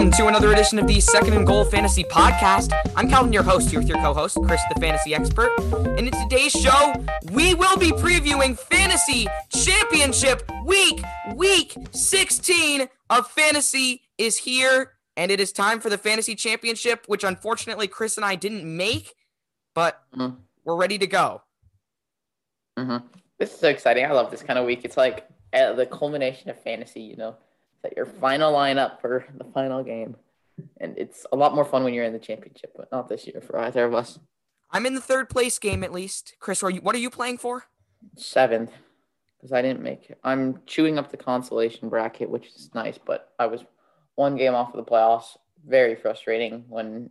Welcome to another edition of the Second and Goal Fantasy Podcast. I'm Calvin, your host, here with your co host, Chris, the fantasy expert. And in today's show, we will be previewing Fantasy Championship Week. Week 16 of Fantasy is here, and it is time for the Fantasy Championship, which unfortunately Chris and I didn't make, but Mhm. we're ready to go. hmm This is so exciting. I love this kind of week. It's like uh, the culmination of fantasy, you know, that your final lineup for the final game. And it's a lot more fun when you're in the championship, but not this year for either of us. I'm in the third place game at least. Chris, are you, what are you playing for? Seventh, because I didn't make it. I'm chewing up the consolation bracket, which is nice, but I was one game off of the playoffs. Very frustrating when,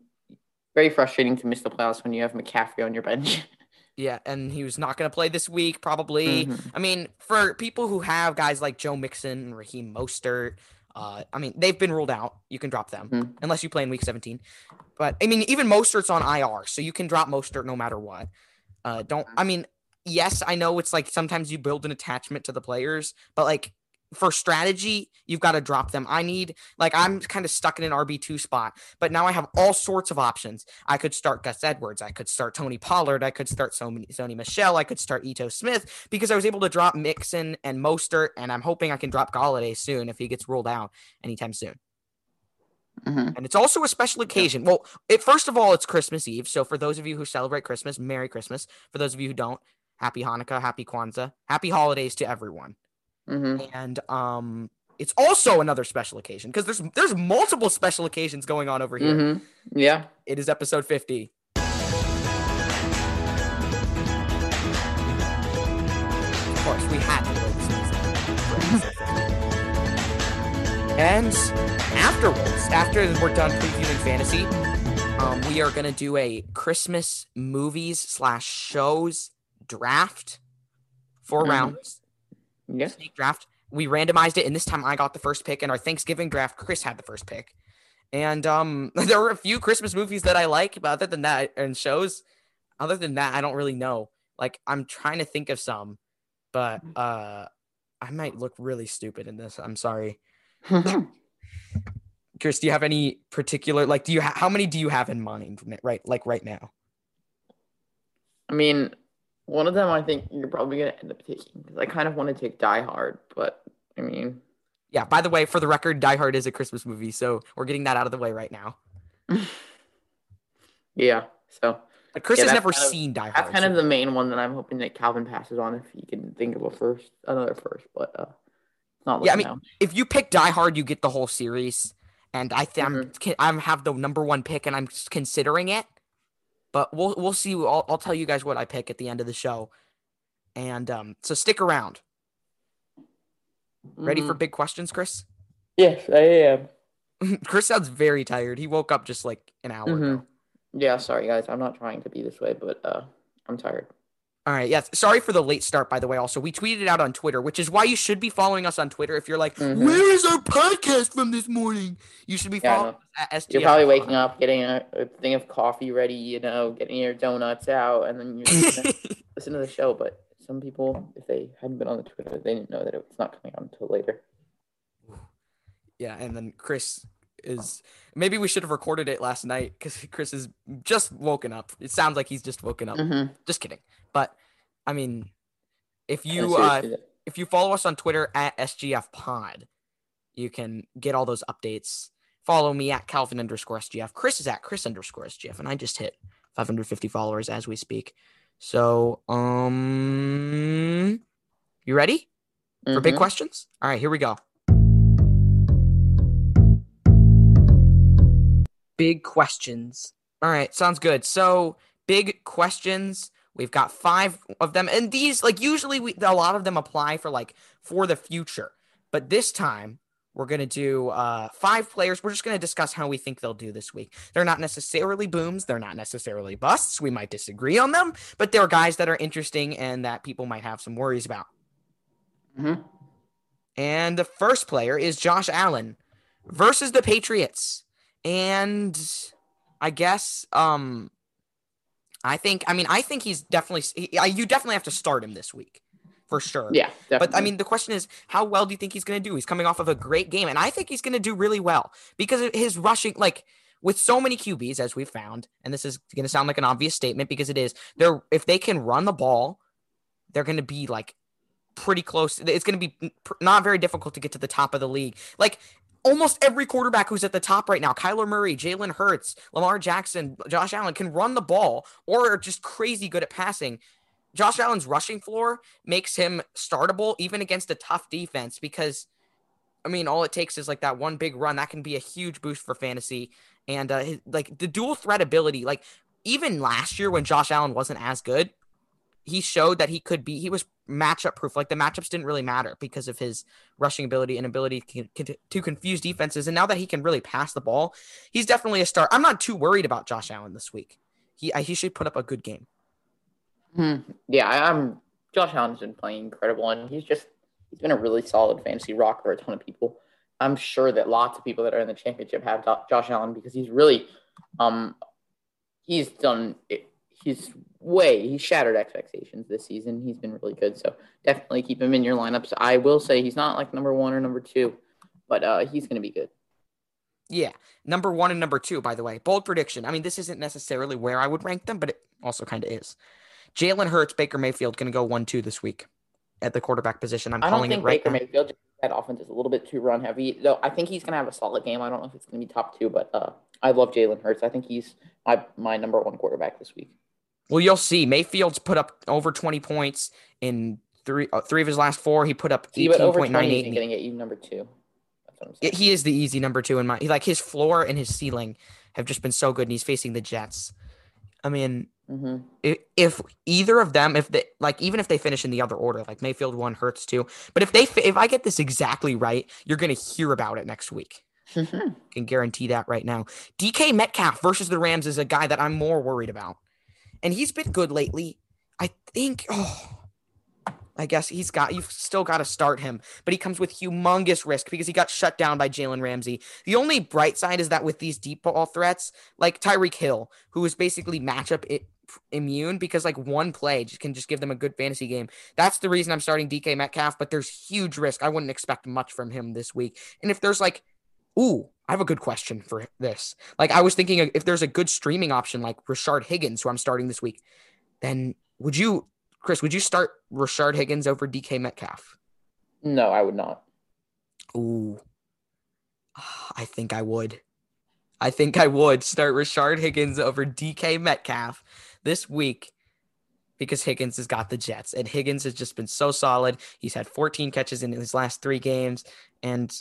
very frustrating to miss the playoffs when you have McCaffrey on your bench. Yeah, and he was not going to play this week, probably. Mhm. I mean, for people who have guys like Joe Mixon and Raheem Mostert, uh, I mean, they've been ruled out. You can drop them Mhm. unless you play in week 17. But I mean, even Mostert's on IR, so you can drop Mostert no matter what. Uh, don't, I mean, yes, I know it's like sometimes you build an attachment to the players, but like for strategy, you've got to drop them. I need, like, I'm kind of stuck in an RB2 spot, but now I have all sorts of options. I could start Gus Edwards. I could start Tony Pollard. I could start Sony, Sony Michel. I could start Ito Smith because I was able to drop Mixon and Mostert, and I'm hoping I can drop Golladay soon if he gets ruled out anytime soon. Mhm. And it's also a special occasion. Well, it first of all, it's Christmas Eve. So for those of you who celebrate Christmas, Merry Christmas. For those of you who don't, Happy Hanukkah, Happy Kwanzaa, Happy Holidays to everyone. Mhm. And um, it's also another special occasion because there's there's multiple special occasions going on over here. Mhm. Yeah. It is episode 50. Of course, we had to wait this. And afterwards, after we're done previewing fantasy, um, we are gonna do a Christmas movies slash shows draft. 4 Mhm. rounds Yeah. snake draft. We randomized it, and this time I got the first pick. And our Thanksgiving draft, Chris had the first pick. And um, there were a few Christmas movies that I like, but other than that, and shows, other than that, I don't really know. Like I'm trying to think of some, but uh, I might look really stupid in this. I'm sorry, Chris. Do you have any particular like? Do you ha- how many do you have in mind? Right, like right now. I mean, one of them I think you're probably gonna end up taking because I kind of want to take Die Hard, but I mean, Yeah. By the way, for the record, Die Hard is a Christmas movie, so we're getting that out of the way right now. yeah. So But Chris Yeah, has never kind of- seen Die Hard. that's kind so- of the main one that I'm hoping that Calvin passes on if he can think of a first, another first, but uh, not. Yeah, I mean, if you pick Die Hard, you get the whole series, and I think I'm Mm-hmm. I'm have the number one pick, and I'm considering it. But we'll we'll see. I'll, I'll tell you guys what I pick at the end of the show, and um, so stick around. Ready for Mhm. big questions, Chris? Yes, I am. Chris sounds very tired. He woke up just like an hour ago. Mhm. Yeah, sorry guys, I'm not trying to be this way, but uh, I'm tired. All right. Yes. Sorry for the late start, by the way. Also, we tweeted it out on Twitter, which is why you should be following us on Twitter. If you're like, Mhm. "Where is our podcast from this morning?" You should be Yeah, following us at. You're probably waking up, getting a, a thing of coffee ready, you know, getting your donuts out, and then you're listen to the show. But some people, if they hadn't been on the Twitter, they didn't know that it's not coming out until later. Yeah, and then Chris is maybe we should have recorded it last night because Chris is just woken up. It sounds like he's just woken up. Mm-hmm. Just kidding. But I mean, if you uh, if you follow us on Twitter at SGF Pod, you can get all those updates. Follow me at Calvin underscore SGF. Chris is at Chris underscore SGF, and I just hit 550 followers as we speak. So, um, you ready for big Mhm. questions? All right, here we go. Big questions. All right, sounds good. So, big questions. We've got five of them, and these, like, usually we a lot of them apply for like for the future, but this time we're gonna do uh, five players. We're just gonna discuss how we think they'll do this week. They're not necessarily booms. They're not necessarily busts. We might disagree on them, but they're guys that are interesting and that people might have some worries about. Mhm. And the first player is Josh Allen versus the Patriots. And I guess um I think I mean I think he's definitely he- I- you definitely have to start him this week. for sure. Yeah, definitely. But I mean, the question is, how well do you think he's going to do? He's coming off of a great game, and I think he's going to do really well because his rushing, like with so many QBs as we've found, and this is going to sound like an obvious statement because it is. They're if they can run the ball, they're going to be like pretty close. It's going to be mm, not very difficult to get to the top of the league. Like almost every quarterback who's at the top right now, Kyler Murray, Jalen Hurts, Lamar Jackson, Josh Allen can run the ball or are just crazy good at passing. Josh Allen's rushing floor makes him startable even against a tough defense because I mean all it takes is like that one big run that can be a huge boost for fantasy and uh, like the dual threat ability like even last year when Josh Allen wasn't as good he showed that he could be he was matchup proof. Like the matchups didn't really matter because of his rushing ability and ability to, confuse defenses. And now that he can really pass the ball he's definitely a star. I'm not too worried about josh allen this week. He he should put up a good game. Hmm. yeah i'm josh allen's been playing incredible and he's just he's been a really solid fantasy rock for a ton of people. I'm sure that lots of people that are in the championship have josh allen because he's really um he's done he's way he shattered expectations this season. He's been really good, so definitely keep him in your lineups. I will say he's not like number one or number two, but uh, he's going to be good. Yeah, number one and number two. By the way, bold prediction. I mean, this isn't necessarily where I would rank them, but it also kind of is. Jalen Hurts, Baker Mayfield going to go one two this week at the quarterback position. I'm I calling it right Baker now. Mayfield that offense is a little bit too run heavy. Though I think he's going to have a solid game. I don't know if it's going to be top two, but uh, I love Jalen Hurts. I think he's my my number one quarterback this week. Well, you'll see. Mayfield's put up over 20 points in three uh, three of his last four. He put up 18.98. Going to get you number two. He is the easy number two in my. Like his floor and his ceiling have just been so good, and he's facing the Jets. I mean, mm-hmm. if, if, either of them, if they like, even if they finish in the other order, like Mayfield one hurts too. But if they, if I get this exactly right, you're gonna hear about it next week. Mm-hmm. Can guarantee that right now. DK Metcalf versus the Rams is a guy that I'm more worried about and he's been good lately. I think. Oh, I guess he's got. You've still got to start him, but he comes with humongous risk because he got shut down by Jalen Ramsey. The only bright side is that with these deep ball threats, like Tyreek Hill, who is basically matchup it, immune because like one play just can just give them a good fantasy game. That's the reason I'm starting DK Metcalf, but there's huge risk. I wouldn't expect much from him this week. And if there's like, ooh, I have a good question for this. Like I was thinking if there's a good streaming option like Rashard Higgins, who I'm starting this week, then would you, Chris, would you start Rashard Higgins over DK Metcalf? No, I would not. Ooh. Ah, I think I would. I think I would start Rashard Higgins over DK Metcalf this week because Higgins has got the Jets and Higgins has just been so solid. He's had 14 catches in his last three games and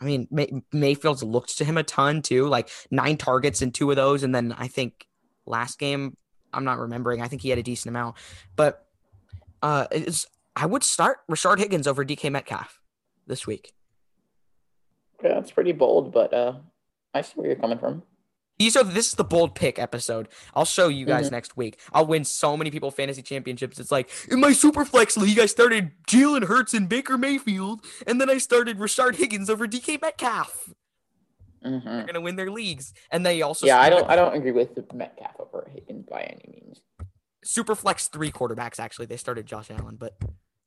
I mean, May- Mayfield's looked to him a ton too, like nine targets in two of those. And then I think last game, I'm not remembering. I think he had a decent amount, but uh, I would start Rashard Higgins over DK Metcalf this week. Yeah, that's pretty bold, but uh, I see where you're coming from. These are this is the bold pick episode. I'll show you guys mm-hmm. next week. I'll win so many people fantasy championships. It's like in my super flex league, I started Jalen Hurts and Baker Mayfield, and then I started Rashard Higgins over DK Metcalf. Mm-hmm. They're gonna win their leagues, and they also yeah. I don't I don't agree with Metcalf over Higgins by any means. Super flex three quarterbacks actually. They started Josh Allen, but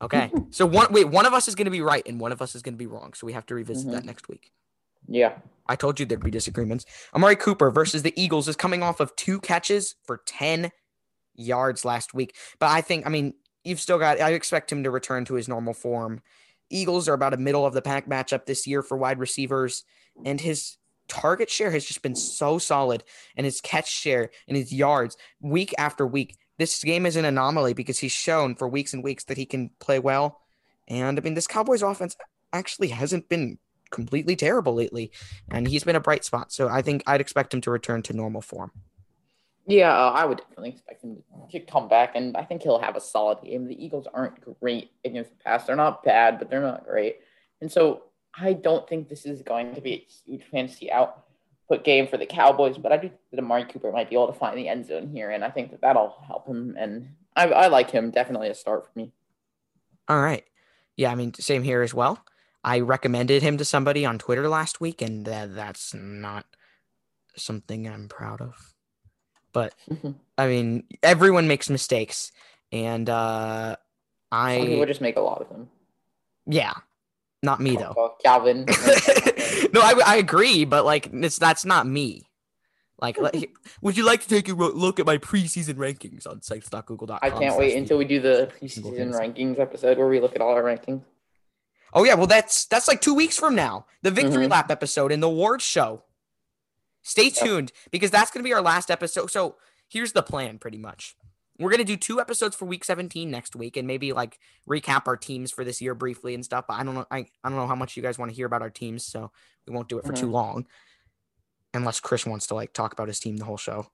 okay. so one wait, one of us is gonna be right and one of us is gonna be wrong. So we have to revisit mm-hmm. that next week. Yeah. I told you there'd be disagreements. Amari Cooper versus the Eagles is coming off of two catches for 10 yards last week. But I think, I mean, you've still got, I expect him to return to his normal form. Eagles are about a middle of the pack matchup this year for wide receivers, and his target share has just been so solid, and his catch share and his yards week after week. This game is an anomaly because he's shown for weeks and weeks that he can play well. And I mean, this Cowboys offense actually hasn't been completely terrible lately, and he's been a bright spot. So I think I'd expect him to return to normal form. Yeah, uh, I would definitely expect him to come back, and I think he'll have a solid game. The Eagles aren't great against the pass; they're not bad, but they're not great. And so I don't think this is going to be a huge fantasy output game for the Cowboys. But I do think that Amari Cooper might be able to find the end zone here, and I think that that'll help him. And I, I like him definitely a start for me. All right, yeah, I mean same here as well. I recommended him to somebody on Twitter last week, and that, that's not something I'm proud of. But I mean, everyone makes mistakes, and uh, Some people just make a lot of them. yeah, not me though. Well, Calvin. no, I, I agree, but like it's that's not me. Like, like, would you like to take a look at my preseason rankings on sites.google.com? I can't wait until we do the preseason rankings episode where we look at all our rankings. Oh yeah, well that's that's like two weeks from now. The victory Mhm. lap episode and the awards show. Stay tuned because that's gonna be our last episode. So here's the plan, pretty much. We're gonna do two episodes for week 17 next week, and maybe like recap our teams for this year briefly and stuff. But I don't know. I, I don't know how much you guys want to hear about our teams, so we won't do it for too long. Unless Chris wants to like talk about his team the whole show.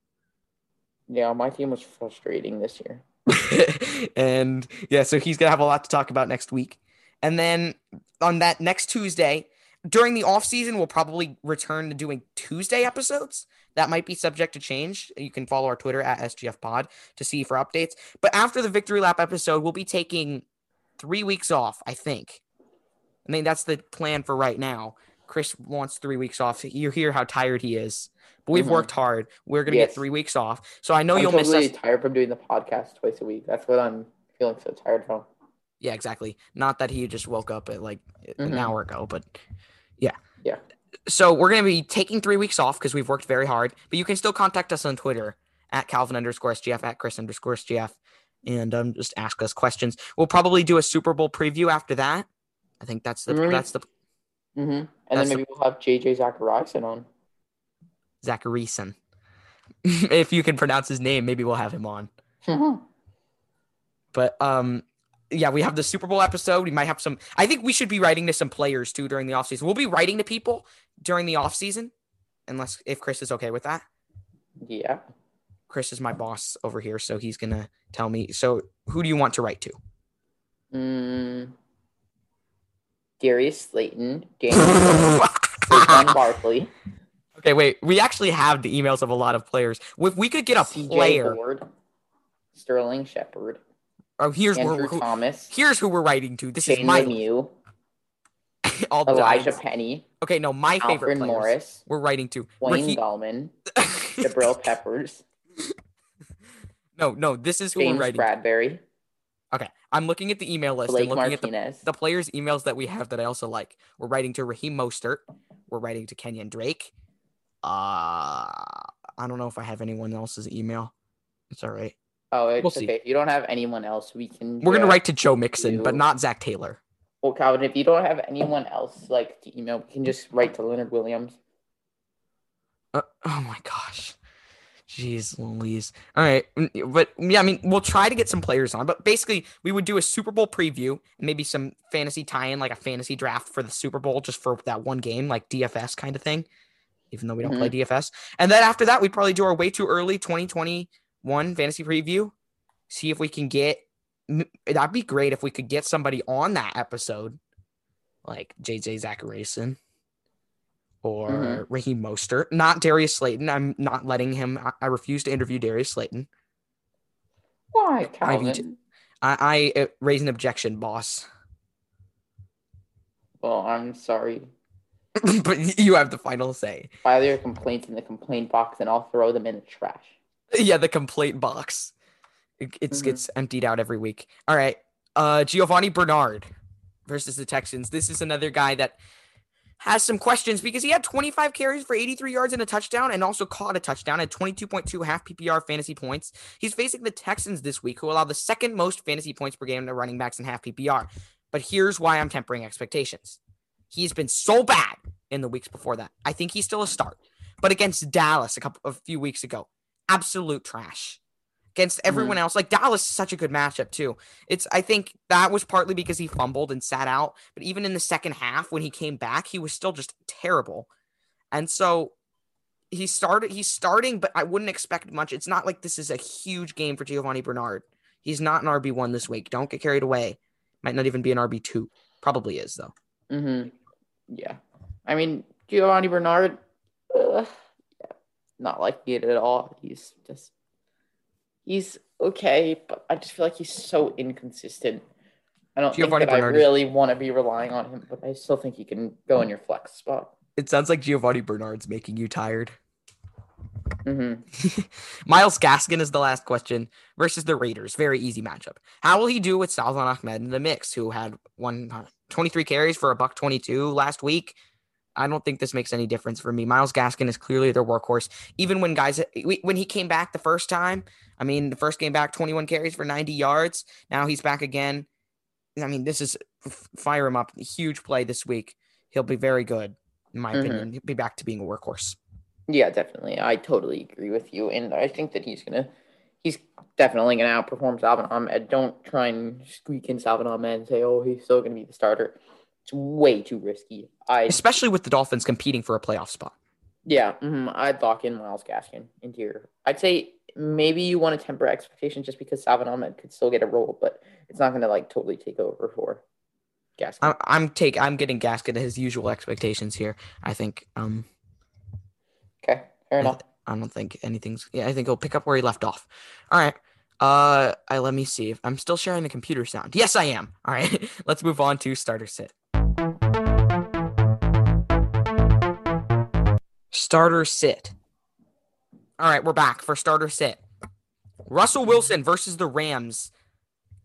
Yeah, my team was frustrating this year. and yeah, so he's gonna have a lot to talk about next week. And then on that next Tuesday, during the off season, we'll probably return to doing Tuesday episodes. That might be subject to change. You can follow our Twitter at SGF Pod to see for updates. But after the victory lap episode, we'll be taking three weeks off. I think. I mean, that's the plan for right now. Chris wants three weeks off. You hear how tired he is. But we've Mhm. worked hard. We're gonna get three weeks off. So I know I'm you'll miss totally us. tired from doing the podcast twice a week. That's what I'm feeling so tired from. Yeah, exactly. Not that he just woke up at like an Mhm. hour ago, but yeah. Yeah. So we're gonna be taking three weeks off because we've worked very hard. But you can still contact us on Twitter at Calvin underscore SGF at Chris underscore SGF and um just ask us questions. We'll probably do a Super Bowl preview after that. I think that's the Mhm. that's the Mm-hmm. And That's then the- maybe we'll have JJ Zachariason on. Zachariason. if you can pronounce his name, maybe we'll have him on. But um yeah, we have the Super Bowl episode. We might have some I think we should be writing to some players too during the offseason. We'll be writing to people during the offseason. Unless if Chris is okay with that. yeah. Chris is my boss over here, so he's gonna tell me. So who do you want to write to? Mm. Darius Slayton, Daniel Saquon Barkley, okay, wait. We actually have the emails of a lot of players. If we could get a CJ player, Ford, Sterling Shepard, oh, here's where, Andrew who, Thomas, here's who we're writing to. This is my Lemieux, all the Elijah times. Penny, Okay, no, my favorite Alfred players. Morris, We're writing to Wayne Gallman, Jabril Peppers, No, no, this is who we're James writing. to. Bradbury, Okay, I'm looking at the email list Blake and looking at the, Martinez. the players' emails that we have that I also like. We're writing to Raheem Mostert. We're writing to Kenyon Drake. Uh, I don't know if I have anyone else's email. It's all right. Oh, it's We'll see. okay. If you don't have anyone else, we can. We're gonna write to Joe Mixon, but not Zac Taylor. Well, Calvin, if you don't have anyone else like to email, we can just write to Leonard Williams. Uh, oh my gosh. Jeez Louise. All right. mm, But yeah, I mean, we'll try to get some players on. But basically, we would do a Super Bowl preview, maybe some fantasy tie in, like a fantasy draft for the Super Bowl, just for that one game, like DFS kind of thing, even though we don't play DFS. And then after that, we'd probably do our way too early 2021 fantasy preview. See if we can get. That'd be great if we could get somebody on that episode, like JJ Zachariason or Mhm. Raheem Mostert, not Darius Slayton. I'm not letting him. I, I refuse to interview Darius Slayton. Why, I Calvin? I, I uh, raise an objection, boss. Well, I'm sorry. but you have the final say. File your complaints in the complaint box, and I'll throw them in the trash. Yeah, the complaint box. It it's, Mhm. gets emptied out every week. All right. Uh, Giovani Bernard versus the Texans. This is another guy that has some questions because he had 25 carries for 83 yards and a touchdown and also caught a touchdown at 22.2 half PPR fantasy points. He's facing the Texans this week, who allow the second most fantasy points per game to running backs in half PPR. But here's why I'm tempering expectations. He's been so bad in the weeks before that. I think he's still a start. But against Dallas a couple a few weeks ago, absolute trash. Against everyone else, like Dallas is such a good matchup too. It's I think that was partly because he fumbled and sat out, but even in the second half when he came back, he was still just terrible. And so he started he's starting, but I wouldn't expect much. It's not like this is a huge game for Giovani Bernard. He's not an RB1 this week. Don't get carried away. Might not even be an RB2. Probably is though. Mm-hmm. Yeah. I mean, Giovani Bernard, uh, not liking it at all. He's just, he's okay, but I just feel like he's so inconsistent. I don't Giovani think that I really want to be relying on him, but I still think he can go in your flex spot. It sounds like Giovani Bernard's making you tired. Mm-hmm. Myles Gaskin is the last question versus the Raiders. Very easy matchup. How will he do with Salvon Ahmed in the mix, who had one 23 carries for a buck 22 last week? I don't think this makes any difference for me. Myles Gaskin is clearly their workhorse. Even when guys, when he came back the first time, I mean, the first game back, 21 carries for 90 yards. Now he's back again. I mean, this is fire him up. Huge play this week. He'll be very good, in my mm-hmm. opinion. He'll be back to being a workhorse. Yeah, definitely. I totally agree with you. And I think that he's going to, he's definitely going to outperform Salvon Ahmed. Don't try and squeak in Salvon Ahmed and say, oh, he's still going to be the starter. It's way too risky. I especially with the Dolphins competing for a playoff spot. Yeah, mm-hmm. I'd lock in Myles Gaskin into your. I'd say maybe you want to temper expectations just because Salvon Ahmed could still get a role, but it's not going to like totally take over for Gaskin. I'm, I'm take I'm getting Gaskin his usual expectations here. I think. Um. Okay, fair enough. I, I don't think anything's. Yeah, I think he'll pick up where he left off. All right. Uh, I let me see. I'm still sharing the computer sound. Yes, I am. All right. Let's move on to starter sit. Starter sit. All right, we're back for starter sit. Russell Wilson versus the Rams.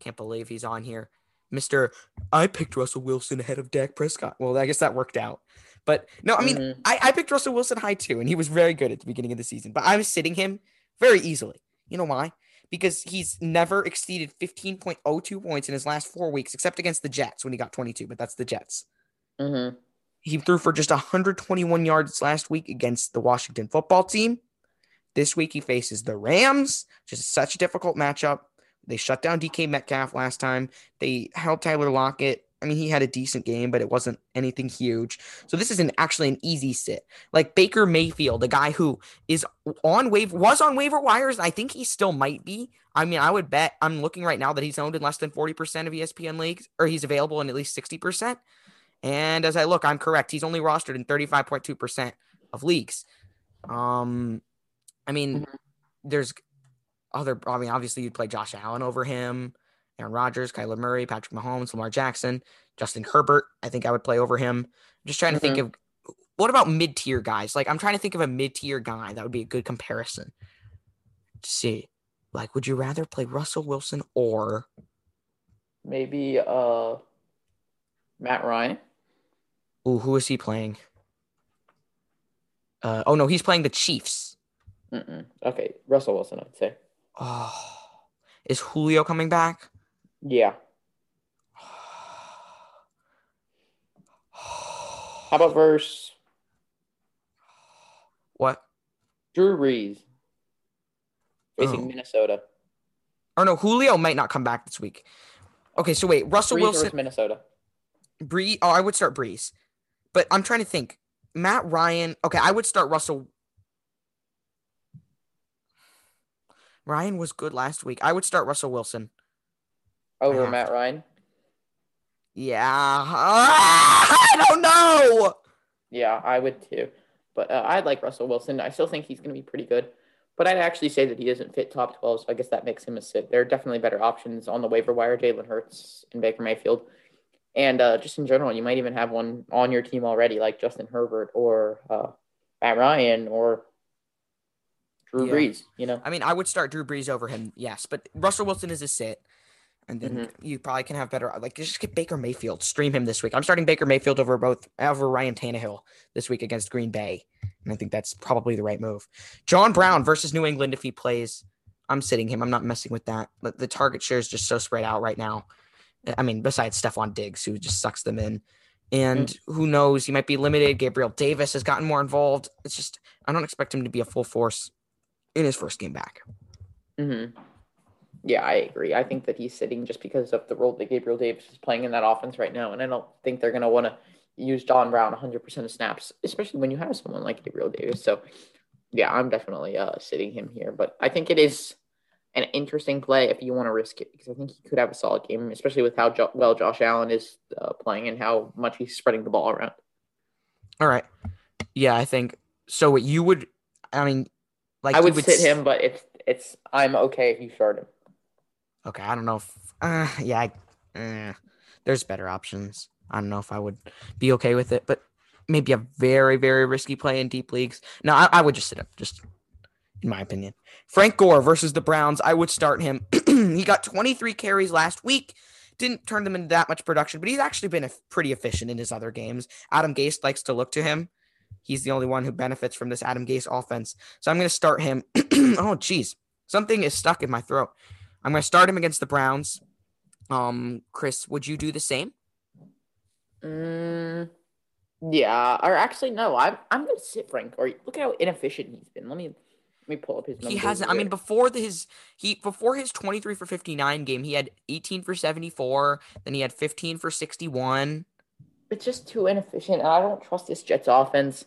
Can't believe he's on here. Mr. I picked Russell Wilson ahead of Dak Prescott. Well, I guess that worked out. But no, I mean, mm-hmm. I, I picked Russell Wilson high too, and he was very good at the beginning of the season. But I was sitting him very easily. You know why? Because he's never exceeded 15.02 points in his last four weeks, except against the Jets when he got 22, but that's the Jets. Mm-hmm. He threw for just 121 yards last week against the Washington football team. This week he faces the Rams, just such a difficult matchup. They shut down DK Metcalf last time. They held Tyler Lockett. I mean, he had a decent game, but it wasn't anything huge. So this is an actually an easy sit. Like Baker Mayfield, a guy who is on waiver was on waiver wires. I think he still might be. I mean, I would bet I'm looking right now that he's owned in less than 40% of ESPN leagues, or he's available in at least 60%. And as I look, I'm correct. He's only rostered in 35.2% of leagues. Um, I mean, mm-hmm. there's other. I mean, obviously you'd play Josh Allen over him, Aaron Rodgers, Kyler Murray, Patrick Mahomes, Lamar Jackson, Justin Herbert. I think I would play over him. I'm just trying to mm-hmm. think of what about mid tier guys? Like I'm trying to think of a mid tier guy that would be a good comparison. To see, like, would you rather play Russell Wilson or maybe uh Matt Ryan? Ooh, who is he playing? Uh, oh no, he's playing the Chiefs. Mm-mm. Okay, Russell Wilson, I'd say. Oh, is Julio coming back? Yeah. How about verse? What? Drew Brees facing oh. Minnesota. Or no, Julio might not come back this week. Okay, so wait, Russell Brees Wilson, Minnesota. Bree. Oh, I would start Brees. But I'm trying to think. Matt Ryan. Okay, I would start Russell. Ryan was good last week. I would start Russell Wilson over Matt Ryan. Yeah, I don't know. Yeah, I would too. But uh, I'd like Russell Wilson. I still think he's going to be pretty good. But I'd actually say that he doesn't fit top 12, so I guess that makes him a sit. There are definitely better options on the waiver wire Jalen Hurts and Baker Mayfield. And uh, just in general, you might even have one on your team already, like Justin Herbert or uh, Matt Ryan or Drew yeah. Brees. You know, I mean, I would start Drew Brees over him, yes, but Russell Wilson is a sit, and then mm-hmm. you probably can have better. Like, just get Baker Mayfield, stream him this week. I'm starting Baker Mayfield over both over Ryan Tannehill this week against Green Bay, and I think that's probably the right move. John Brown versus New England if he plays. I'm sitting him. I'm not messing with that. But the target share is just so spread out right now. I mean, besides Stefon Diggs, who just sucks them in. And mm-hmm. who knows, he might be limited. Gabriel Davis has gotten more involved. It's just, I don't expect him to be a full force in his first game back. Mm-hmm. Yeah, I agree. I think that he's sitting just because of the role that Gabriel Davis is playing in that offense right now. And I don't think they're going to want to use Don Brown 100% of snaps, especially when you have someone like Gabriel Davis. So, yeah, I'm definitely uh, sitting him here. But I think it is an interesting play if you want to risk it because I think he could have a solid game, especially with how jo- well Josh Allen is uh, playing and how much he's spreading the ball around. All right. Yeah, I think so. What you would, I mean, like I would, would sit s- him, but it's it's I'm okay if you start him. Okay, I don't know if uh, yeah, I, uh, there's better options. I don't know if I would be okay with it, but maybe a very very risky play in deep leagues. No, I, I would just sit him. Just in my opinion. Frank Gore versus the Browns. I would start him. he got 23 carries last week. Didn't turn them into that much production, but he's actually been pretty efficient in his other games. Adam Gase likes to look to him. He's the only one who benefits from this Adam Gase offense. So I'm going to start him. oh, geez. Something is stuck in my throat. I'm going to start him against the Browns. Um, Chris, would you do the same? Mm, yeah, or actually, no. I'm I'm gonna sit Frank. Or look at how inefficient he's been. Let me let me pull up his. He hasn't. I mean, before the, his he before his 23 for 59 game, he had 18 for 74. Then he had 15 for 61. It's just too inefficient, and I don't trust this Jets offense.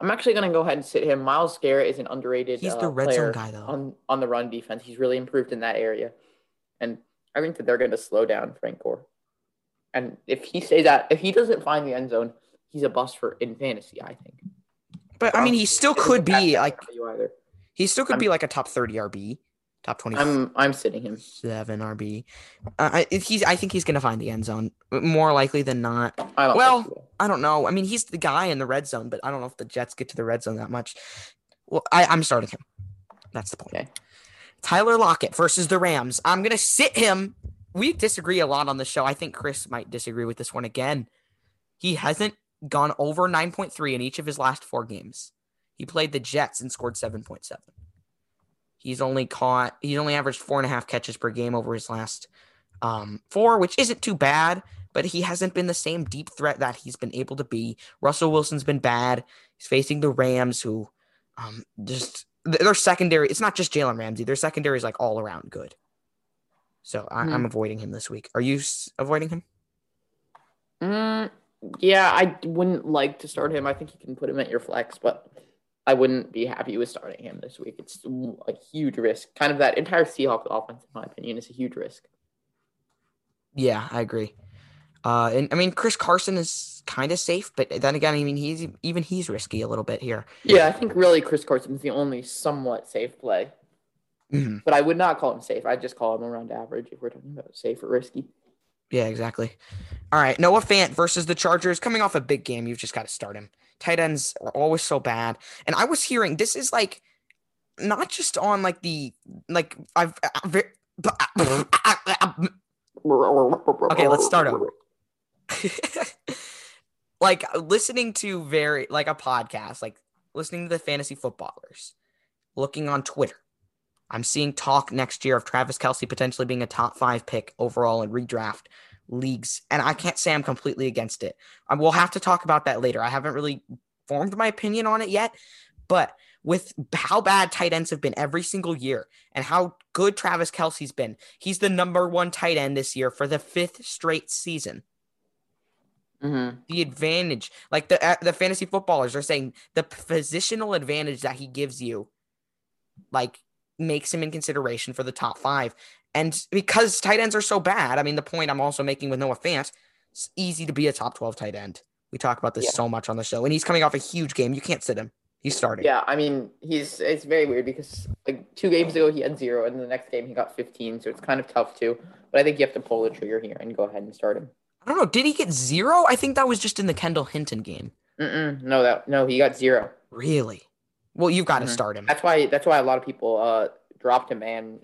I'm actually going to go ahead and sit him. Myles Garrett is an underrated. He's the uh, red zone guy, though. On on the run defense, he's really improved in that area, and I think that they're going to slow down Frank Gore. And if he stays that, if he doesn't find the end zone, he's a bust for in fantasy. I think. But I mean, he still could be like. He still could I'm, be like a top thirty RB, top twenty. I'm I'm sitting him seven RB. Uh, he's I think he's gonna find the end zone more likely than not. I well, I don't know. I mean, he's the guy in the red zone, but I don't know if the Jets get to the red zone that much. Well, I, I'm starting him. That's the point. Okay. Tyler Lockett versus the Rams. I'm gonna sit him. We disagree a lot on the show. I think Chris might disagree with this one again. He hasn't gone over 9.3 in each of his last four games. He played the Jets and scored 7.7. He's only caught, he's only averaged four and a half catches per game over his last um, four, which isn't too bad, but he hasn't been the same deep threat that he's been able to be. Russell Wilson's been bad. He's facing the Rams, who um, just, their secondary, it's not just Jalen Ramsey, their secondary is like all around good. So I, am hmm. avoiding him this week. Are you s- avoiding him? Mm, yeah, I wouldn't like to start him. I think you can put him at your flex, but I wouldn't be happy with starting him this week. It's a huge risk. Kind of that entire Seahawks offense, in my opinion, is a huge risk. Yeah, I agree. Uh, and I mean, Chris Carson is kind of safe, but then again, I mean, he's even he's risky a little bit here. Yeah, I think really Chris Carson is the only somewhat safe play. Mm-hmm. But I would not call him safe. I'd just call him around average if we're talking about safe or risky. Yeah, exactly. All right, Noah Fant versus the Chargers, coming off a big game. You've just got to start him. Tight ends are always so bad, and I was hearing this is like not just on like the like I've. okay, let's start over. like listening to very like a podcast, like listening to the fantasy footballers, looking on Twitter. I'm seeing talk next year of Travis Kelce potentially being a top five pick overall in redraft leagues. And I can't say I'm completely against it. I will have to talk about that later. I haven't really formed my opinion on it yet. But with how bad tight ends have been every single year and how good Travis Kelce's been, he's the number one tight end this year for the fifth straight season. Mm-hmm. The advantage, like the uh, the fantasy footballers are saying, the positional advantage that he gives you, like makes him in consideration for the top five. And because tight ends are so bad, I mean, the point I'm also making with Noah Fant, it's easy to be a top 12 tight end. We talk about this yeah. so much on the show, and he's coming off a huge game. You can't sit him. He's starting. Yeah, I mean, he's it's very weird because like two games ago he had zero, and the next game he got 15, so it's kind of tough too. But I think you have to pull the trigger here and go ahead and start him. I don't know. Did he get zero? I think that was just in the Kendall Hinton game. Mm-mm, no, that no, he got zero. Really? Well, you've got mm-hmm. to start him. That's why. That's why a lot of people uh dropped him and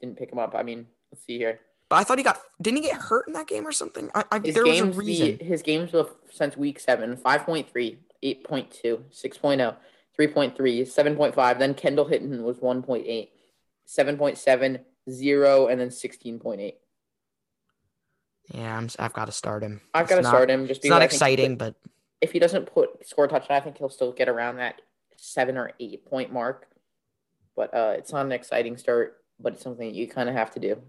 didn't pick him up. I mean, let's see here. But I thought he got didn't he get hurt in that game or something? I, I his there games, was a reason. The, his games were since week seven, 5.3, 8.2, 6.0, 3.3, 7.5. Then Kendall Hinton was 1.8, 7.7, 0, and then 16.8. Yeah, I'm, I've got to start him. I've got to start him. Just it's not exciting, but if he doesn't put score touchdown, I think he'll still get around that seven or eight point mark but uh, it's not an exciting start, but it's something that you kind of have to do.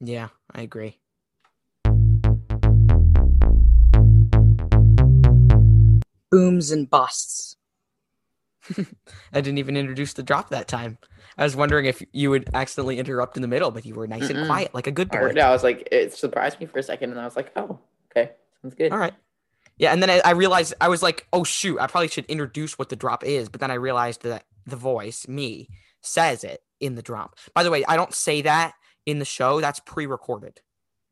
Yeah, I agree. Booms and busts. I didn't even introduce the drop that time. I was wondering if you would accidentally interrupt in the middle, but you were nice Mm-mm. and quiet, like a good boy. Yeah, I was like, it surprised me for a second, and I was like, oh, okay, sounds good. All right. Yeah, and then I, I realized I was like, oh shoot, I probably should introduce what the drop is, but then I realized that the voice, me, says it in the drop. By the way, I don't say that in the show. That's pre-recorded.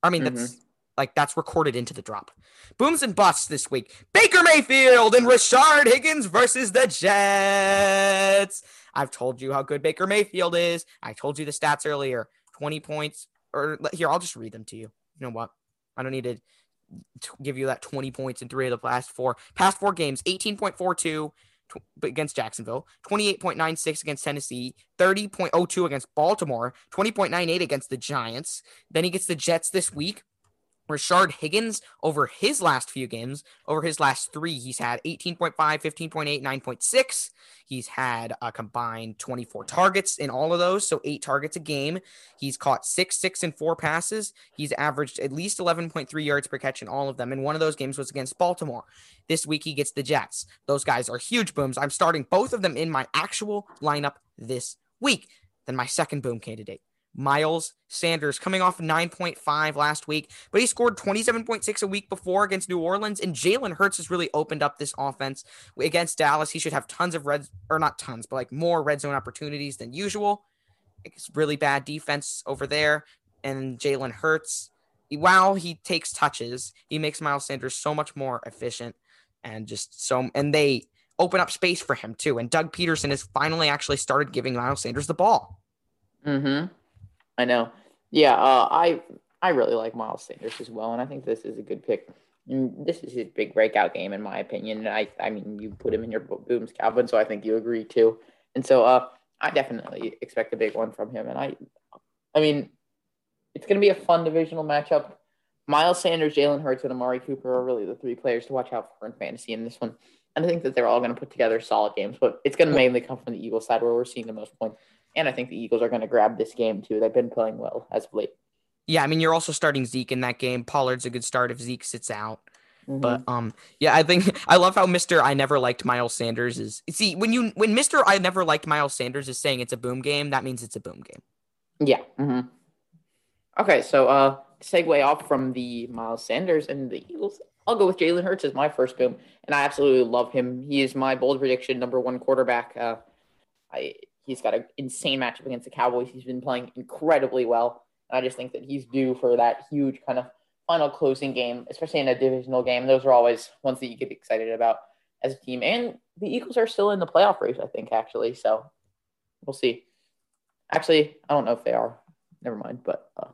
I mean, mm-hmm. that's like that's recorded into the drop. Booms and busts this week. Baker Mayfield and Rashard Higgins versus the Jets. I've told you how good Baker Mayfield is. I told you the stats earlier. 20 points or here, I'll just read them to you. You know what? I don't need to give you that 20 points in three of the last four. Past four games, 18.42 against Jacksonville, 28.96 against Tennessee, 30.02 against Baltimore, 20.98 against the Giants. Then he gets the Jets this week. Rashard Higgins over his last few games, over his last three, he's had 18.5, 15.8, 9.6. He's had a combined 24 targets in all of those, so eight targets a game. He's caught six, six, and four passes. He's averaged at least 11.3 yards per catch in all of them. And one of those games was against Baltimore. This week he gets the Jets. Those guys are huge booms. I'm starting both of them in my actual lineup this week. Then my second boom candidate Miles Sanders coming off 9.5 last week, but he scored 27.6 a week before against New Orleans. And Jalen Hurts has really opened up this offense against Dallas. He should have tons of red, or not tons, but like more red zone opportunities than usual. It's really bad defense over there. And Jalen Hurts, while he takes touches, he makes Miles Sanders so much more efficient and just so, and they open up space for him too. And Doug Pederson has finally actually started giving Miles Sanders the ball. Mm hmm. I know. Yeah, uh, I I really like Miles Sanders as well, and I think this is a good pick. And this is his big breakout game, in my opinion. And I I mean, you put him in your booms, Calvin, so I think you agree too. And so, uh, I definitely expect a big one from him. And I, I mean, it's going to be a fun divisional matchup. Miles Sanders, Jalen Hurts, and Amari Cooper are really the three players to watch out for in fantasy in this one. And I think that they're all going to put together solid games, but it's going to mainly come from the Eagles side where we're seeing the most points. And I think the Eagles are going to grab this game too. They've been playing well as of late. Yeah, I mean, you're also starting Zeke in that game. Pollard's a good start if Zeke sits out. Mm-hmm. But um, yeah, I think I love how Mister I never liked Miles Sanders is. See, when you when Mister I never liked Miles Sanders is saying it's a boom game, that means it's a boom game. Yeah. Mm-hmm. Okay, so uh, segue off from the Miles Sanders and the Eagles. I'll go with Jalen Hurts as my first boom, and I absolutely love him. He is my bold prediction number one quarterback. Uh, I He's got an insane matchup against the Cowboys. He's been playing incredibly well. And I just think that he's due for that huge kind of final closing game, especially in a divisional game. Those are always ones that you get excited about as a team. And the Eagles are still in the playoff race, I think, actually. So we'll see. Actually, I don't know if they are. Never mind. But uh,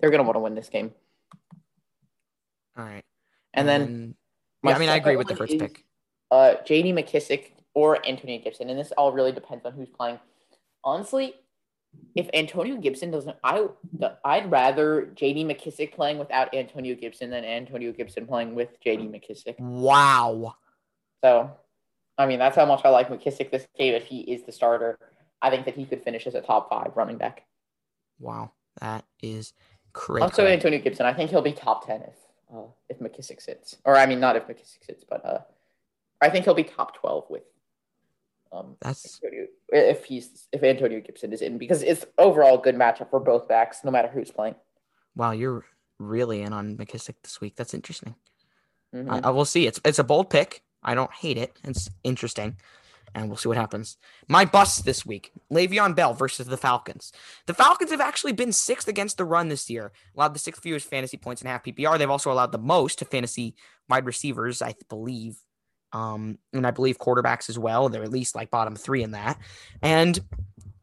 they're going to want to win this game. All right. And, and then. Yeah, I mean, I agree with the first is, pick. Uh, JD McKissic or Antonio Gibson. And this all really depends on who's playing. Honestly, if Antonio Gibson doesn't, I I'd rather J.D. McKissic playing without Antonio Gibson than Antonio Gibson playing with J.D. McKissic. Wow. So, I mean, that's how much I like McKissic this game. If he is the starter, I think that he could finish as a top five running back. Wow, that is crazy. Also, Antonio Gibson, I think he'll be top ten if uh, if McKissic sits, or I mean, not if McKissic sits, but uh, I think he'll be top twelve with um, That's Antonio, if he's if Antonio Gibson is in because it's overall a good matchup for both backs, no matter who's playing. Wow, you're really in on McKissic this week. That's interesting. Mm-hmm. I, I will see. It's it's a bold pick. I don't hate it. It's interesting, and we'll see what happens. My bust this week: Le'Veon Bell versus the Falcons. The Falcons have actually been sixth against the run this year. Allowed the sixth fewest fantasy points in half PPR. They've also allowed the most to fantasy wide receivers, I believe, um, and I believe quarterbacks as well. They're at least like bottom three in that. And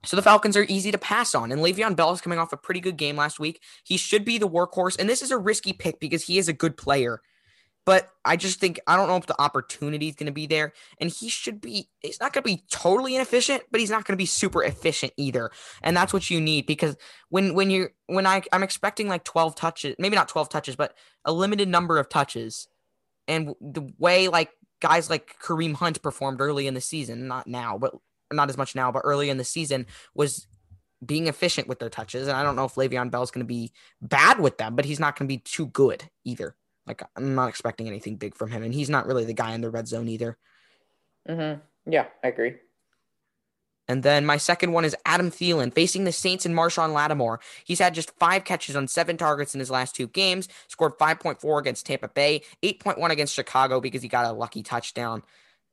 so the Falcons are easy to pass on. And Le'Veon Bell is coming off a pretty good game last week. He should be the workhorse. And this is a risky pick because he is a good player. But I just think I don't know if the opportunity is going to be there. And he should be, he's not going to be totally inefficient, but he's not going to be super efficient either. And that's what you need because when when you're when I I'm expecting like 12 touches, maybe not 12 touches, but a limited number of touches. And the way like guys like Kareem Hunt performed early in the season, not now, but not as much now, but early in the season was being efficient with their touches. And I don't know if Le'Veon Bell is going to be bad with them, but he's not going to be too good either. Like I'm not expecting anything big from him, and he's not really the guy in the red zone either. Mm-hmm. Yeah, I agree. And then my second one is Adam Thielen facing the Saints and Marshon Lattimore. He's had just five catches on seven targets in his last two games, scored 5.4 against Tampa Bay, 8.1 against Chicago because he got a lucky touchdown.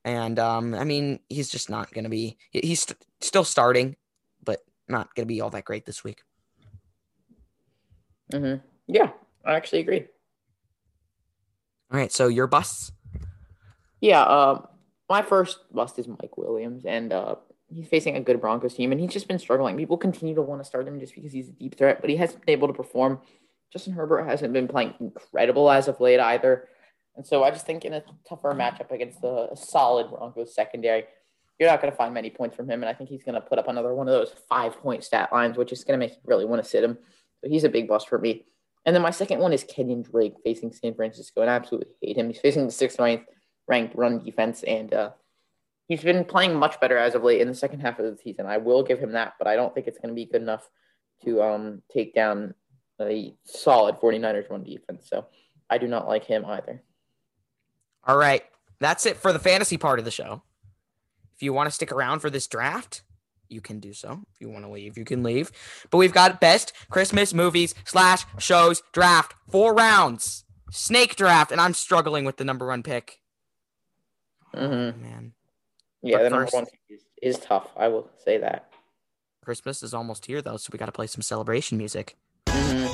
And um, I mean, he's just not going to be, he's st- still starting, but not going to be all that great this week. Mm-hmm. Yeah, I actually agree. All right, so your busts. Yeah, uh, my first bust is Mike Williams, and uh, he's facing a good Broncos team, and he's just been struggling. People continue to want to start him just because he's a deep threat, but he hasn't been able to perform. Justin Herbert hasn't been playing incredible as of late either. And so I just think in a tougher matchup against a, solid Broncos secondary, you're not going to find many points from him. And I think he's going to put up another one of those five point stat lines, which is going to make you really want to sit him. So he's a big bust for me. And then my second one is Kenyon Drake facing San Francisco, and I absolutely hate him. He's facing the sixth ranked ranked run defense, and uh, he's been playing much better as of late in the second half of the season. I will give him that, but I don't think it's going to be good enough to um, take down a solid 49ers run defense. So I do not like him either. All right. That's it for the fantasy part of the show. If you want to stick around for this draft, you can do so. If you want to leave, you can leave. But we've got best Christmas movies slash shows draft. Four rounds. Snake draft. And I'm struggling with the number one pick. Mm-hmm. Oh, man. Yeah, But the number first- one is, is tough. I will say that. Christmas is almost here, though, so we got to play some celebration music. Mhm.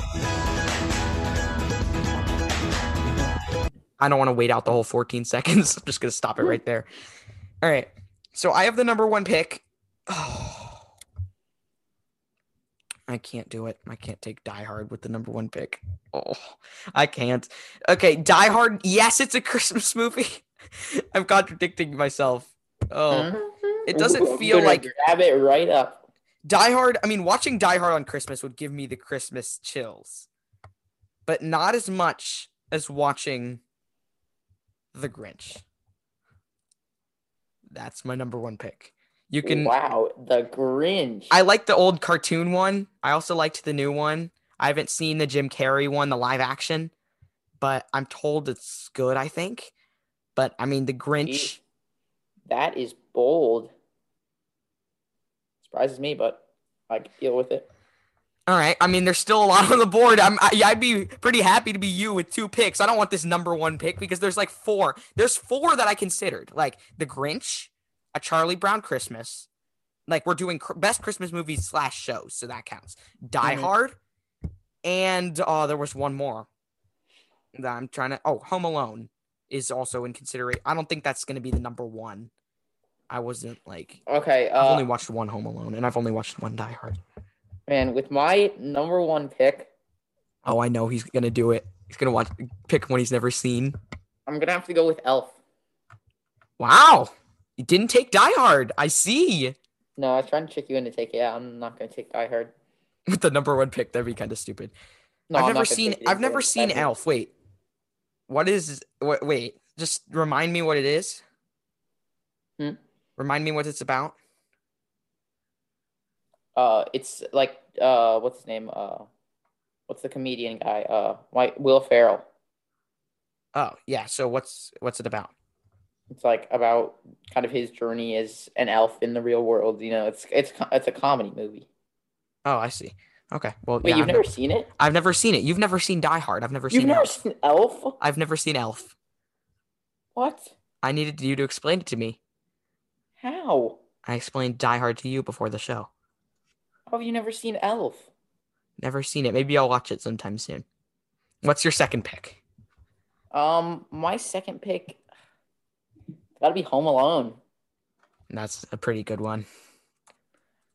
I don't want to wait out the whole 14 seconds. I'm just going to stop it right there. All right. So I have the number one pick. Oh. I can't do it. I can't take Die Hard with the number one pick. Oh, I can't. Okay, Die Hard. Yes, it's a Christmas movie. I'm contradicting myself. Oh, Mhm. it doesn't feel like grab it right up. Die Hard. I mean, watching Die Hard on Christmas would give me the Christmas chills, but not as much as watching The Grinch. That's my number one pick. You can. Wow, the Grinch. I like the old cartoon one. I also liked the new one. I haven't seen the Jim Carrey one, the live action, but I'm told it's good. I think, but I mean, the Grinch. That is bold. Surprises me, but I can deal with it. All right. I mean, there's still a lot on the board. I'm, I, I'd be pretty happy to be you with two picks. I don't want this number one pick because there's like four. There's four that I considered, like The Grinch, A Charlie Brown Christmas. Like we're doing cr- best Christmas movies slash shows, so that counts. Die Mhm. Hard, and oh, there was one more that I'm trying to. Oh, Home Alone is also in consideration. I don't think that's going to be the number one. I wasn't like Okay, I've uh, only watched one Home Alone, and I've only watched one Die Hard. man, with my number one pick, Oh, I know he's gonna do it. He's gonna watch pick one he's never seen. I'm gonna have to go with Elf. Wow, you didn't take Die Hard. I see. No, I was trying to trick you into taking it. I'm not gonna take Die Hard. With the number one pick, that'd be kind of stupid. No, I've never seen. I've never seen That'd be- Elf. Wait, what is? What? Wait, just remind me what it is. Hmm? Remind me what it's about. Uh, it's like uh, what's his name? Uh, what's the comedian guy? Uh, White Will Ferrell. Oh yeah. So what's what's it about? It's like about kind of his journey as an elf in the real world. You know, it's it's it's a comedy movie. Oh, I see. Okay. Well, Wait, yeah, you've I've, never never, seen it? I've never seen it. You've never seen Die Hard. I've never You've seen never Elf. seen Elf? I've never seen Elf. What? I needed you to explain it to me. How? I explained Die Hard to you before the show. How have you never seen Elf? Never seen it. Maybe I'll watch it sometime soon. What's your second pick? Um, my second pick gotta be Home Alone. That's a pretty good one.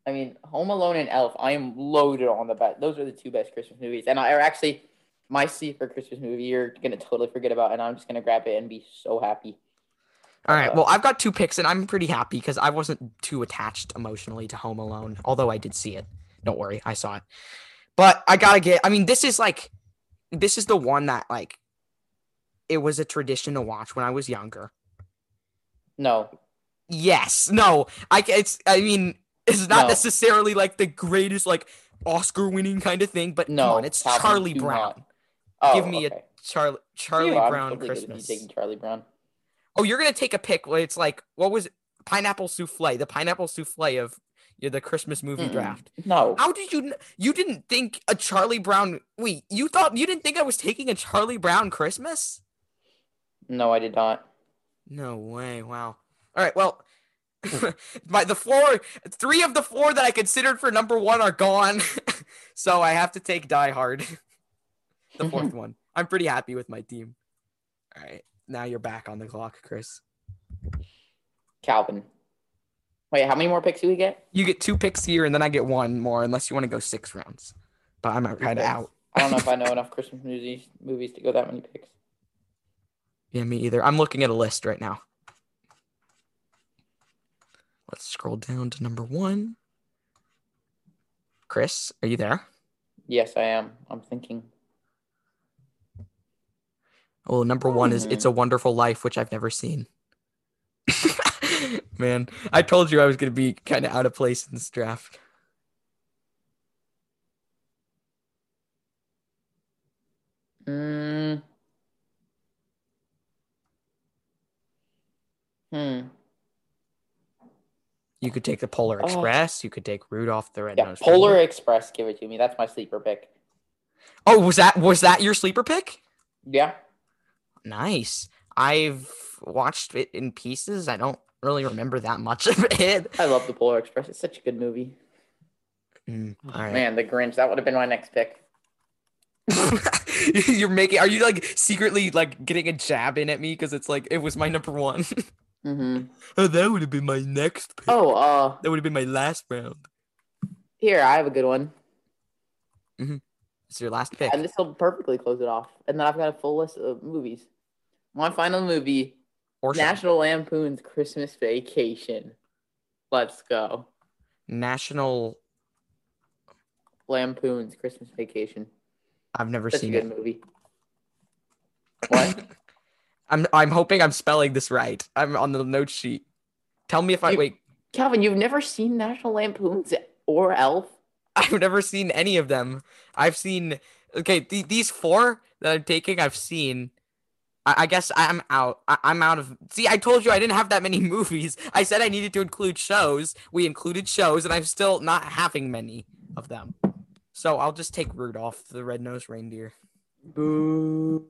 I mean, Home Alone and Elf. I am loaded on the bet. Those are the two best Christmas movies, and I are actually my sleeper Christmas movie. You're gonna totally forget about, and I'm just gonna grab it and be so happy. All right. Uh, Well, I've got two picks, and I'm pretty happy because I wasn't too attached emotionally to Home Alone, although I did see it. Don't worry, I saw it. But I gotta get. I mean, this is like, this is the one that like, it was a tradition to watch when I was younger. No, Yes. No. I. It's. I mean, it's not No. necessarily like the greatest like Oscar-winning kind of thing, but no, on, it's Charlie Brown. Oh, Give me a okay. Charlie Charlie I'm Brown totally good with you Christmas. taking Charlie Brown. Oh, you're gonna take a pick where it's like what was it? pineapple souffle? The pineapple souffle of you know, the Christmas movie Mm-mm. draft. No, How did you? You didn't think a Charlie Brown? Wait, you thought you didn't think I was taking a Charlie Brown Christmas? no, I did not. No way! Wow. All right. Well, my the four, three of the four that I considered for number one are gone, so I have to take Die Hard. the fourth mm-hmm. one. I'm pretty happy with my team. All right, now you're back on the clock, Chris. Calvin. Wait, how many more picks do we get? You get two picks here, and then I get one more, unless you want to go six rounds. But I'm kind of out. I don't know if I know enough Christmas movies movies to go that many picks. Yeah, me either. I'm looking at a list right now. Let's scroll down to number one. Chris, are you there? Yes, I am. I'm thinking. Oh, number one is Hmm. It's a Wonderful Life, which I've never seen. Man, I told you I was going to be kind of out of place in this draft. Mm. Hmm. You could take the Polar Oh. Express. You could take Rudolph the Yeah, Red-Nosed Polar Reindeer. Express, give it to me. That's my sleeper pick. Oh, was that was that your sleeper pick? Yeah. Nice. I've watched it in pieces. I don't really remember that much of it. I love the Polar Express. It's such a good movie. Mm, all right. Man, the Grinch. That would have been my next pick. You're making. Are you like secretly like getting a jab in at me because it's like it was my number one? Mm-hmm. oh, that would have been my next pick. Oh, uh, That would have been my last round. here I have a good one, Mm-hmm. It's your last pick. and this will perfectly close it off. And then I've got a full list of movies. My final movie: Or National Lampoon's Christmas Vacation. Let's go. National. Lampoon's Christmas Vacation. I've never Such a seen good it. movie. What? I'm I'm hoping I'm spelling this right. I'm on the note sheet. Tell me if I You- wait. Calvin, you've never seen National Lampoon's or Elf? I've never seen any of them. I've seen okay th- these four that I'm taking. I've seen. I, I guess I'm out. I- I'm out of. See, I told you I didn't have that many movies. I said I needed to include shows. We included shows, and I'm still not having many of them. So I'll just take Rudolph the Red-Nosed Reindeer. Boo.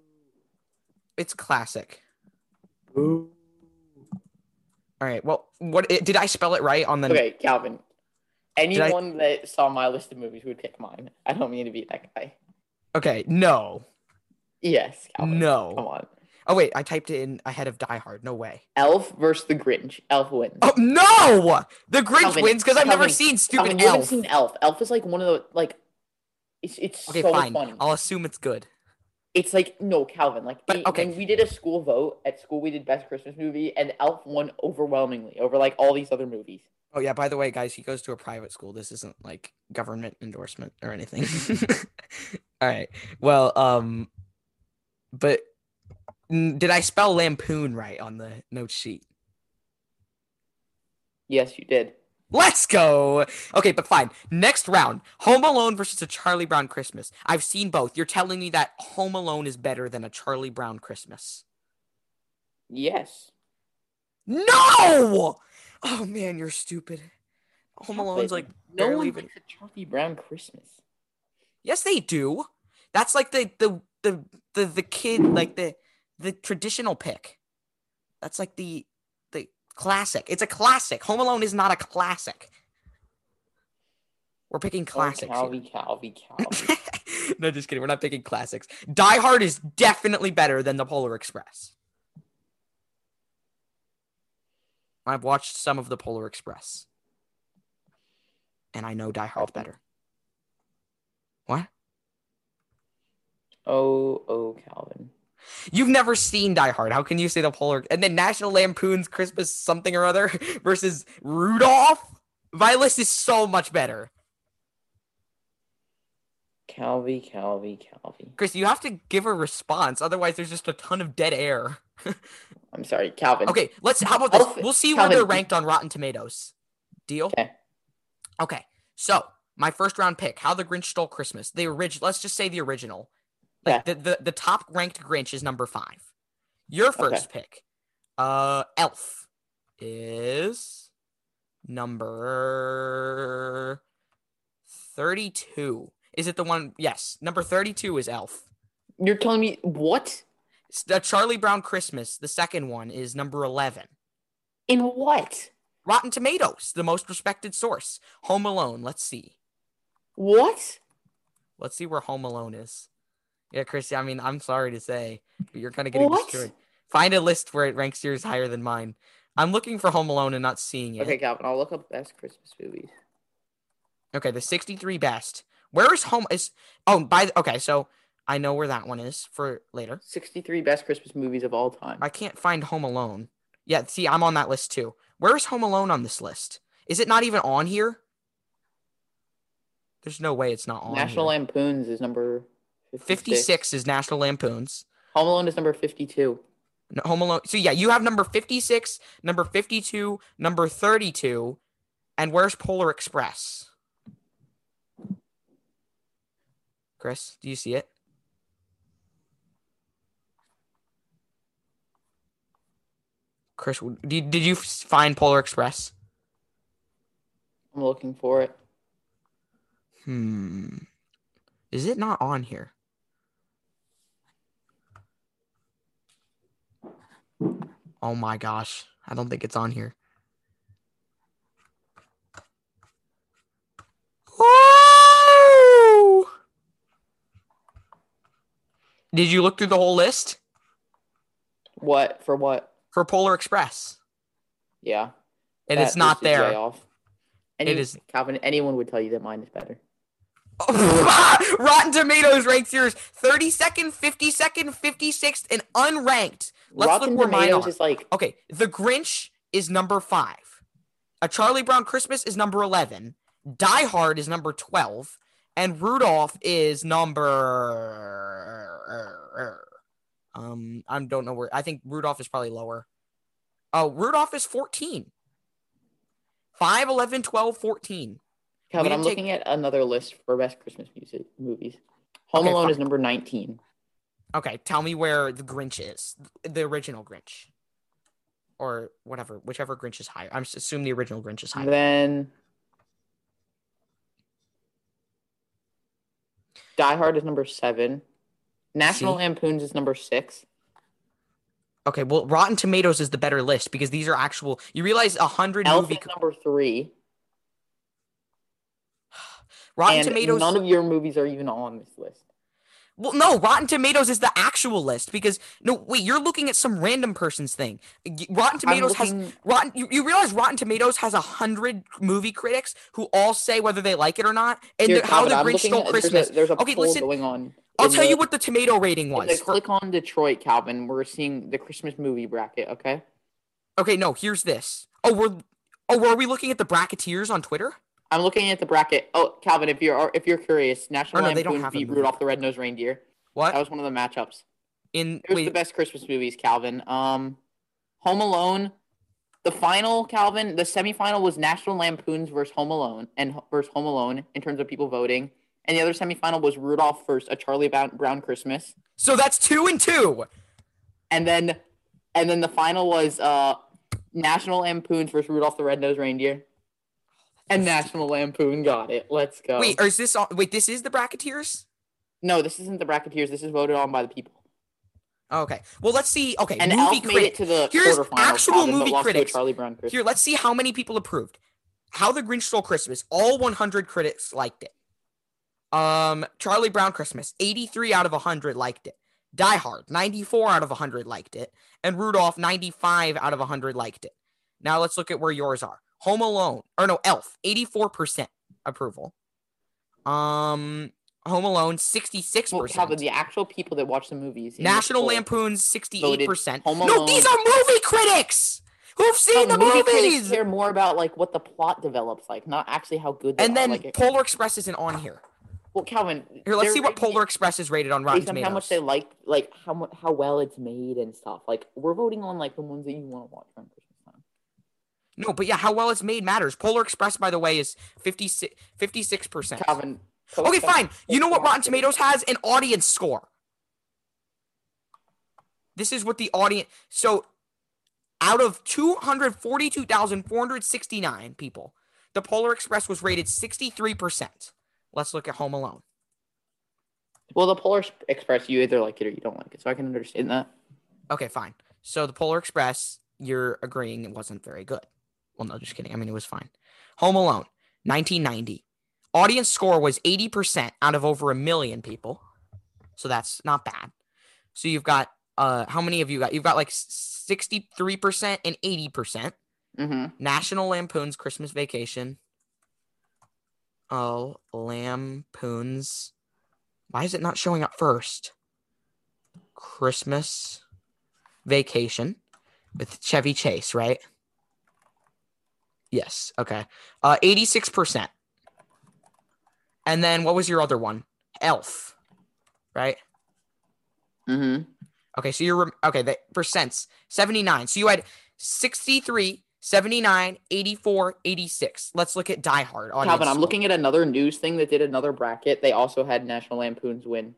It's classic. Boo. All right. Well, what did I spell it right on the? Okay, Calvin. I- Anyone that saw my list of movies would pick mine. I don't mean to be that guy. Okay. No. Yes, Calvin. No. Come on. Oh wait, I typed it in ahead of Die Hard. No way. Elf versus the Grinch. Elf wins. Oh no! The Grinch Calvin, wins because I've never seen stupid Calvin, you haven't Elf. seen Elf. Elf is like one of the like. It's it's Okay, so fine. funny. I'll assume it's good. It's like no, Calvin. Like But, it- okay. when we did a school vote at school, we did best Christmas movie, and Elf won overwhelmingly over like all these other movies. Oh yeah, by the way, guys, he goes to a private school. This isn't like government endorsement or anything. All right. Well, um but did I spell lampoon right on the note sheet? Yes, you did. Let's go. Okay, but fine. Next round. Home Alone versus a Charlie Brown Christmas. I've seen both. You're telling me that Home Alone is better than a Charlie Brown Christmas. Yes. No! Oh man, you're stupid. Home Alone's like no one even likes a Charlie Brown Christmas. Yes, they do. That's like the the the the, the kid like the the traditional pick. That's like the the classic. It's a classic. Home Alone is not a classic. We're picking classics. Oh, here. Calvy, Calvy, Calvy. no, just kidding. We're not picking classics. Die Hard is definitely better than the Polar Express. I've watched some of the Polar Express. And I know Die Hard better. What? oh, oh, Calvin. You've never seen Die Hard. How can you say the Polar and then National Lampoon's Christmas something or other versus Rudolph? My list is so much better. Calvi, Calvi, Calvi. Chris, you have to give a response. Otherwise, there's just a ton of dead air. I'm sorry, Calvin. Okay, let's. How about this? Elf- We'll see where they're ranked on Rotten Tomatoes. Deal. Okay. Okay. So my first round pick: How the Grinch Stole Christmas. The original. Let's just say the original. Like the, the the top ranked Grinch is number five. Your first pick, uh, Elf, is number thirty-two. Is it the one? Yes, number thirty-two is Elf. You're telling me what? The Charlie Brown Christmas, the second one, is number eleven. In what? Rotten Tomatoes, the most respected source. Home Alone. Let's see. What? Let's see where Home Alone is. Yeah, Chris. I mean, I'm sorry to say, but you're kind of getting What? destroyed. Find a list where it ranks yours higher than mine. I'm looking for Home Alone and not seeing it. Okay, Calvin, I'll look up best Christmas movies. Okay, the 63 best. Where is home? Is oh by the, okay. So I know where that one is for later. 63 best Christmas movies of all time. I can't find Home Alone. Yeah, see, I'm on that list too. Where is Home Alone on this list? Is it not even on here? There's no way it's not on. National here. Lampoons is number 56. 56 is National Lampoons. Home Alone is number 52. No, Home Alone. So yeah, you have number 56, number 52, number 32, and where's Polar Express? Chris, do you see it? Chris, did, did you find Polar Express? I'm looking for it. Hmm. Is it not on here? Oh my gosh. I don't think it's on here. Woo! Did you look through the whole list What? For what? for Polar Express? Yeah. And it's not there. Off. Any, It is- Calvin, anyone would tell you that mine is better. Rotten Tomatoes ranks yours 32nd, 52nd, 56th, and unranked. Let's Rotten look where mine are. is like Okay, The Grinch is number five. A Charlie Brown Christmas is number 11. Die Hard is number 12. And Rudolph is number. Um, I don't know where. I think Rudolph is probably lower. Oh, Rudolph is 14. 5, 11, 12, 14. Calvin. I'm take- looking at another list for best Christmas music movies. Home Okay, Alone fine. is number 19. Okay, tell me where the Grinch is. The original Grinch. Or whatever, whichever Grinch is higher. I'm assume the original Grinch is higher. Then Die Hard is number seven. National See? Lampoons is number six. Okay, well, Rotten Tomatoes is the better list because these are actual. You realize a hundred movie is number three. Rotten and Tomatoes. none of your movies are even on this list. Well, no, Rotten Tomatoes is the actual list because no, wait, you're looking at some random person's thing. Rotten Tomatoes has Rotten. You, you realize Rotten Tomatoes has a hundred movie critics who all say whether they like it or not, and Here, how the Grinch stole at- there's a- Christmas. There's a, Okay, listen, going on. I'll tell the- you what the tomato rating in was. for- click on Detroit, Calvin. We're seeing the Christmas movie bracket. Okay. okay, no, here's this. Oh, we're oh, were we looking at the bracketeers on Twitter? I'm looking at the bracket. Oh, Calvin, if you're if you're curious, National Oh, no, Lampoon beat. Rudolph the Red-Nosed Reindeer. What That was one of the matchups. in Here's wait? the best Christmas movies, Calvin. Um, Home Alone. The final, Calvin, the semifinal was National Lampoons versus Home Alone and versus Home Alone in terms of people voting. And the other semifinal was Rudolph versus A Charlie Brown, Brown Christmas. So that's two and two. And then and then the final was uh National Lampoons versus Rudolph the Red-Nosed Reindeer. And National Lampoon got it. Let's go. Wait, or is this on, wait? This is the bracketeers. no, this isn't the bracketeers. This is voted on by the people. Okay. Well, let's see. Okay, And movie Elf made it to the Here's actual movie lost to a critics. Charlie Brown Christmas. Here, let's see how many people approved. How the Grinch Stole Christmas. All 100 critics liked it. Um, Charlie Brown Christmas. 83 out of 100 liked it. Die Hard. 94 out of 100 liked it. And Rudolph. 95 out of 100 liked it. Now let's look at where yours are. Home Alone. Or no, Elf. 84% approval. Um, Home Alone. 66%. Well, Calvin, the actual people that watch the movies. National Lampoon's 68%. Home No, these are movie critics who've seen the movie movies. care more about like what the plot develops like, not actually how good. They And are. then like, Polar Express isn't on here. well, Calvin. Here, let's see what Polar Express is rated on Rotten Tomatoes. how much they like, like how how well it's made and stuff. Like we're voting on like the ones that you want to watch around Christmas time. No, but yeah, how well it's made matters. Polar Express, by the way, is 56 percent. Calvin. Okay, fine. You know what Rotten Tomatoes has? An audience score. This is what the audience. So, out of 242,469 people, the Polar Express was rated 63%. Let's look at Home Alone. Well, the Polar Express, you either like it or you don't like it, so I can understand that. Okay, fine. So the Polar Express, you're agreeing it wasn't very good. Well, no, just kidding. I mean, it was fine. Home Alone, 1990. Audience score was 80% out of over a million people. so that's not bad. So you've got uh how many have you got? You've got like 63% and 80%. Mm-hmm. National Lampoon's Christmas Vacation. Oh, Lampoon's. Why is it not showing up first? Christmas Vacation with Chevy Chase, right? Yes. Okay. Uh, 86%. And then what was your other one? Elf, right? Mm-hmm. Okay, so you're okay. The percents 79. So you had 63, 79, 84, 86. Let's look at Die Hard. audience Calvin, I'm score. looking at another news thing that did another bracket. They also had National Lampoon's win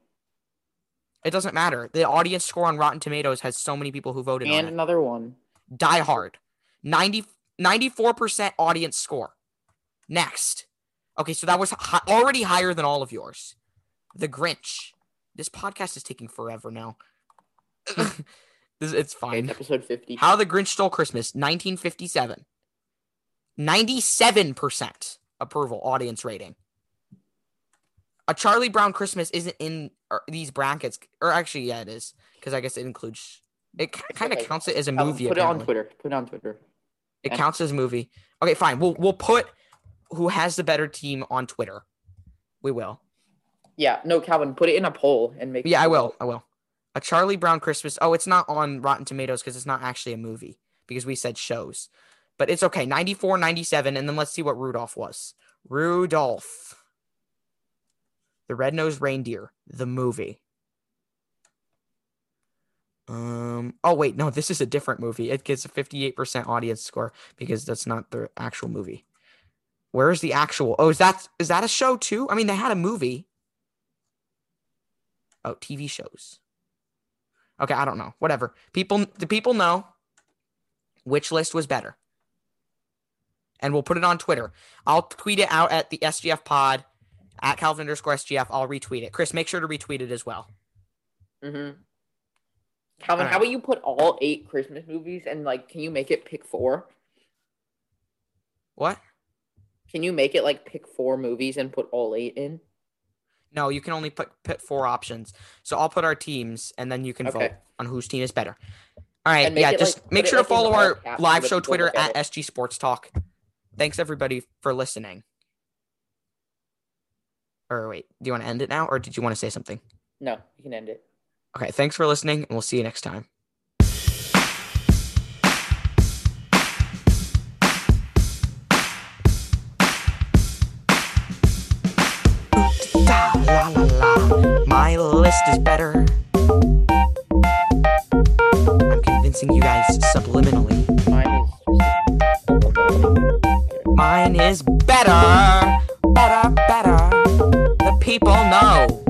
It doesn't matter. The audience score on Rotten Tomatoes has so many people who voted and on it. another one. Die Hard, 90, 94% audience score. Next. Okay, so that was hi- already higher than all of yours. The Grinch. This podcast is taking forever now. this, it's fine. it's episode 50. How the Grinch Stole Christmas, 1957. 97% approval audience rating. A Charlie Brown Christmas isn't in these brackets, or actually, yeah, it is, because I guess it includes. It kind of okay. counts it as a movie. put it on. Twitter. Put it on Twitter. It And- counts as a movie. Okay, fine. We'll we'll put who has the better team on Twitter. We will. Yeah, no, Calvin, put it in a poll and make. Yeah, I will. I will. A Charlie Brown Christmas. Oh, it's not on Rotten Tomatoes because it's not actually a movie because we said shows. But it's okay. 94, 97. And then let's see what Rudolph was. Rudolph. The Red-Nosed Reindeer, the movie. Um. Oh wait, no. This is a different movie. It gets a fifty-eight percent audience score because that's not the actual movie. Where is the actual? Oh, is that is that a show too? I mean, they had a movie. Oh, TV shows. Okay, I don't know. Whatever. People, the people know which list was better, and we'll put it on Twitter. I'll tweet it out at the SGF Pod at Calvin underscore SGF. I'll retweet it. Chris, make sure to retweet it as well. Mm-hmm. Calvin, how about you put all eight Christmas movies and like, can you make it pick four? What? Can you make it like pick four movies and put all eight in? No, you can only put, put four options. So I'll put our teams, and then you can Okay. vote on whose team is better. All right, yeah, it, just like, make it, sure like, to follow our live show Twitter at SG Sports Talk. Thanks everybody for listening. Or wait, do you want to end it now, or did you want to say something? No, you can end it. Okay, thanks for listening, and we'll see you next time. La, la, la. My list is better. I'm convincing you guys subliminally. Mine is. Mine is better, better, better. The people know.